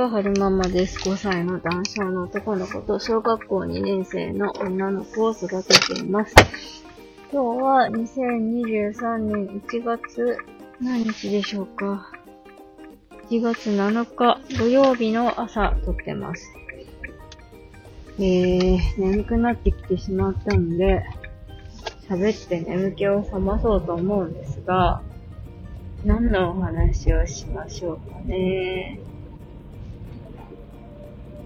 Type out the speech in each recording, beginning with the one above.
は春ママです。5歳の男性の男の子と小学校2年生の女の子を育てています。今日は2023年1月何日でしょうか。1月7日土曜日の朝撮ってます。えー、眠くなってきてしまったので、喋って眠気を覚まそうと思うんですが、何のお話をしましょうかね。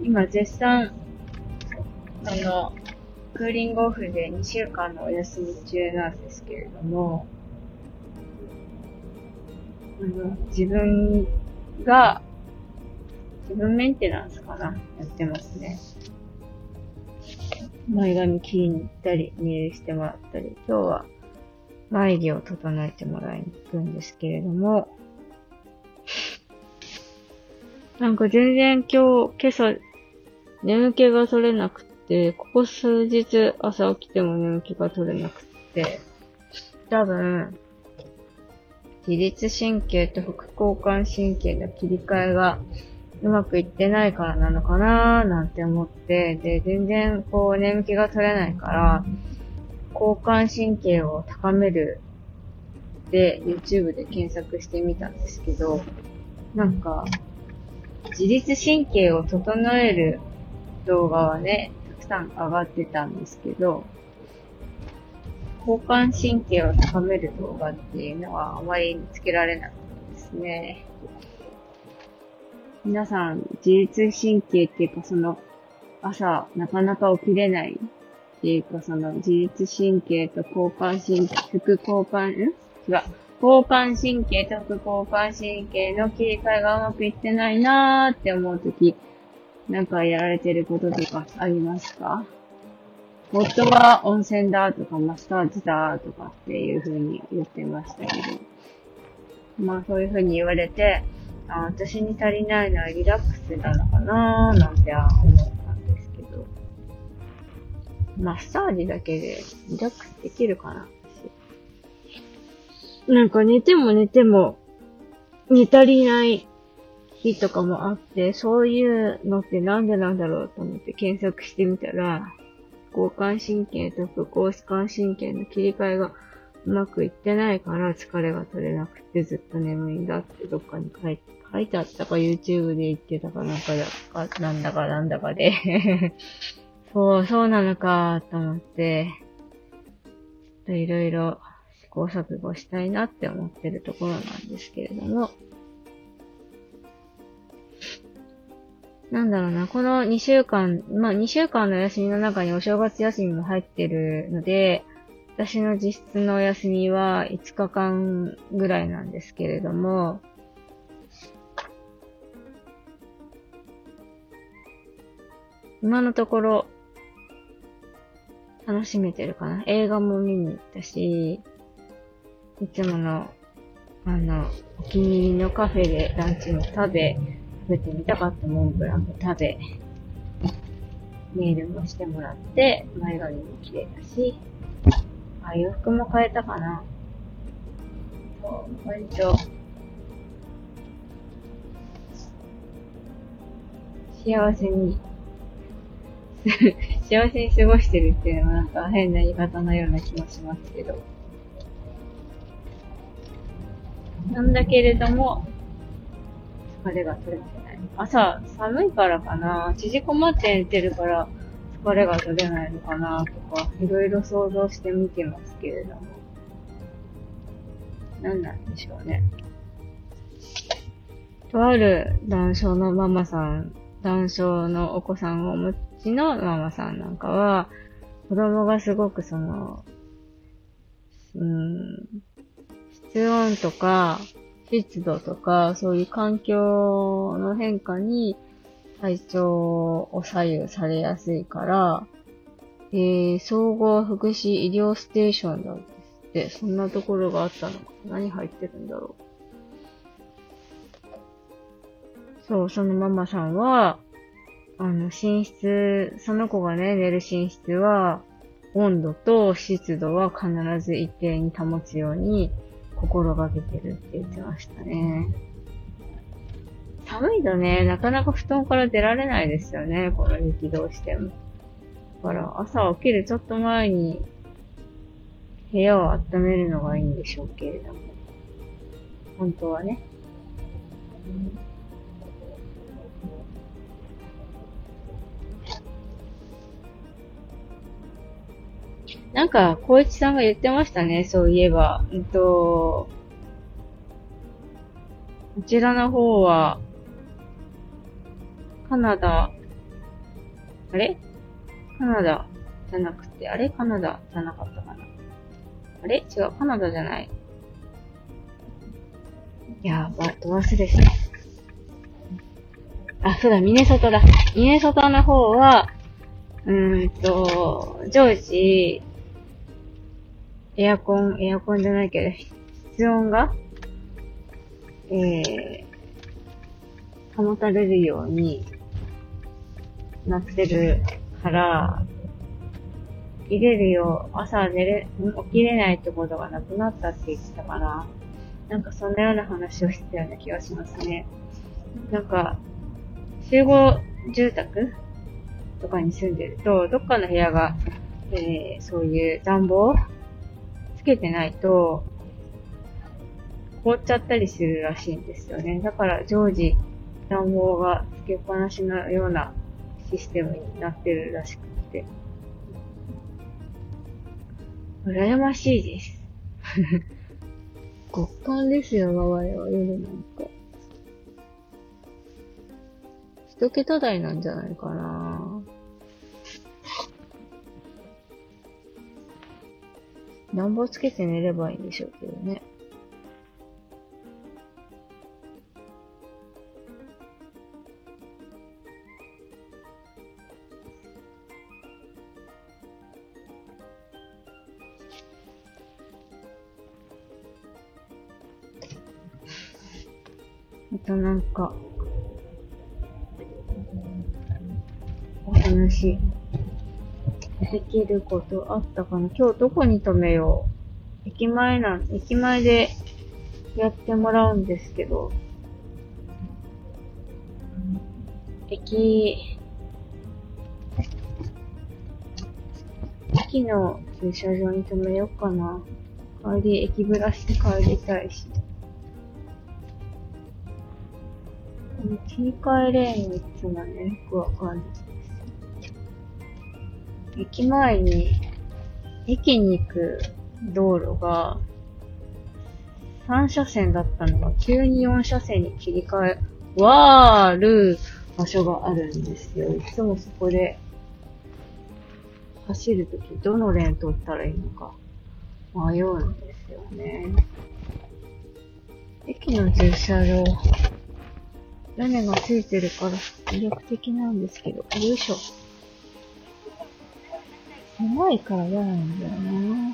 今絶賛、あの、クーリングオフで2週間のお休み中なんですけれども、あの、自分が、自分メンテナンスかなやってますね。前髪切りに行ったり、入院してもらったり、今日は眉毛を整えてもらいに行くんですけれども、なんか全然今日、今朝、眠気が取れなくて、ここ数日朝起きても眠気が取れなくて、多分、自律神経と副交感神経の切り替えがうまくいってないからなのかなーなんて思って、で、全然こう眠気が取れないから、交感神経を高めるで YouTube で検索してみたんですけど、なんか、自律神経を整える動画はね、たくさん上がってたんですけど、交感神経を高める動画っていうのはあまり見つけられなかったですね。皆さん、自律神経っていうかその、朝なかなか起きれないっていうかその自律神経と交感神経、副交感、ん？違う。交感神経と副交感神経の切り替えがうまくいってないなーって思うとき、なんかやられてることとかありますか？夫は温泉だとかマッサージだとかっていう風に言ってましたけど、まあそういう風に言われて、あ私に足りないのはリラックスなのかなーなんて思ったんですけど、マッサージだけでリラックスできるかななんか寝ても寝ても、寝足りない日とかもあって、そういうのってなんでなんだろうと思って検索してみたら、交感神経と副交感神経の切り替えがうまくいってないから疲れが取れなくてずっと眠いんだってどっかに書いて、書いてあったか YouTube で言ってたかなんかだか、なんだかなんだかで。そう、そうなのかと思って、いろいろ試行錯誤したいなって思ってるところなんですけれども、なんだろうな、この2週間、まあ2週間の休みの中にお正月休みも入ってるので、私の実質のお休みは5日間ぐらいなんですけれども、今のところ、楽しめてるかな。映画も見に行ったし、いつもの、あの、お気に入りのカフェでランチも食べ、食べてみたかったモンブランも食べ、メールもしてもらって、前髪も綺麗だし、あ、洋服も変えたかな。そう、割と、幸せに幸せに過ごしてるっていうのはなんか変な言い方のような気もしますけど。なんだけれども、疲れが取れてない。朝、寒いからかな縮こまって寝てるから、疲れが取れないのかなとか、いろいろ想像してみてますけれども。何なんでしょうね。とある男性のママさん、男性のお子さんをお持ちのママさんなんかは、子供がすごくその、うん、室温とか、湿度とか、そういう環境の変化に体調を左右されやすいから、えー、総合福祉医療ステーションだって、そんなところがあったのか。何入ってるんだろう。そう、そのママさんは、あの、寝室、その子がね、寝る寝室は、温度と湿度は必ず一定に保つように心がけてるって言ってましたね。寒いとね、なかなか布団から出られないですよね、この雪どうしても。だから朝起きるちょっと前に部屋を温めるのがいいんでしょうけれども。本当はね。なんか、小一さんが言ってましたね、そういえば。うんと、こちらの方は、カナダ、あれ？カナダじゃなくて、あれ？カナダじゃなかったかなあれ？違う、カナダじゃない。いやば、ど忘れした。あ、そうだ、ミネソタだ。ミネソタの方は、うーんと、常時、エアコン、エアコンじゃないけど、室温が、えー、保たれるようになってるから、入れるよう、朝寝れ、起きれないってことがなくなったって言ってたから、なんかそんなような話をしてたような気がしますね。なんか、集合住宅とかに住んでると、どっかの部屋が、えー、そういう暖房つけてないと、凍っちゃったりするらしいんですよね。だから常時暖房がつけっぱなしのようなシステムになってるらしくて。羨ましいです。極寒ですよ、我々は夜なんか。一桁台なんじゃないかな暖房つけて寝ればいいんでしょうけどね。あとなんか、お話、できることあったかな？今日どこに止めよう？駅前なん、駅前でやってもらうんですけど、駅、駅の駐車場に止めようかな。帰り、駅ぶらして帰りたいし。切り替えレーン3つがね、よくわかんない。駅前に、駅に行く道路が、3車線だったのが急に4車線に切り替え、わーる場所があるんですよ。いつもそこで走るときどのレーン取ったらいいのか迷うんですよね。駅の駐車場、屋根がついてるから魅力的なんですけど、よいしょ。狭いから嫌なんだよな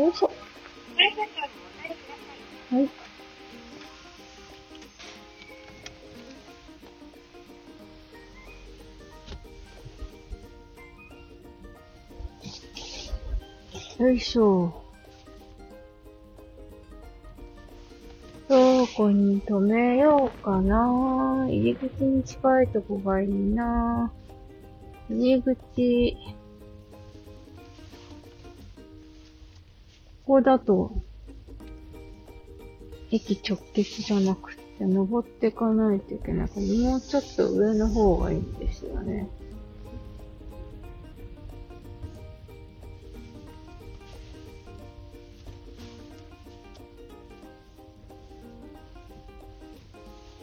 よいしょ。はい。よいしょ。どこに止めようかな入り口に近いとこがいいな入り口、ここだと、駅直結じゃなくて、登っていかないといけないから、もうちょっと上の方がいいんですよね。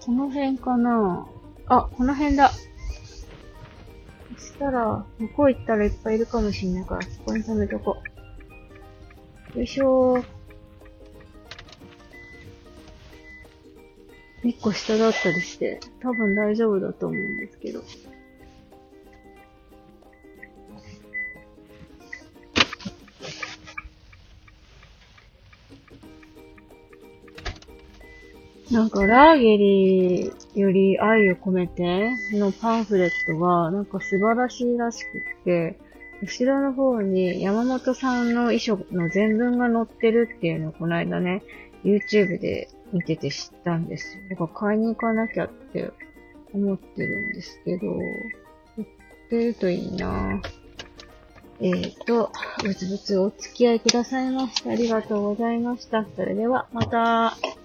この辺かな？あ、この辺だ。そしたら、向こう行ったらいっぱいいるかもしんないから、そこに止めとこう。よいしょー。一個下だったりして、多分大丈夫だと思うんですけど。なんか、ラーゲリより愛を込めてのパンフレットが、なんか素晴らしいらしくって、後ろの方に山本さんの衣装の全文が載ってるっていうのをこの間ね、YouTube で見てて知ったんですよ。だから買いに行かなきゃって思ってるんですけど、売ってるといいなえーと、ぶつぶつお付き合いくださいましてありがとうございました。それでは、また。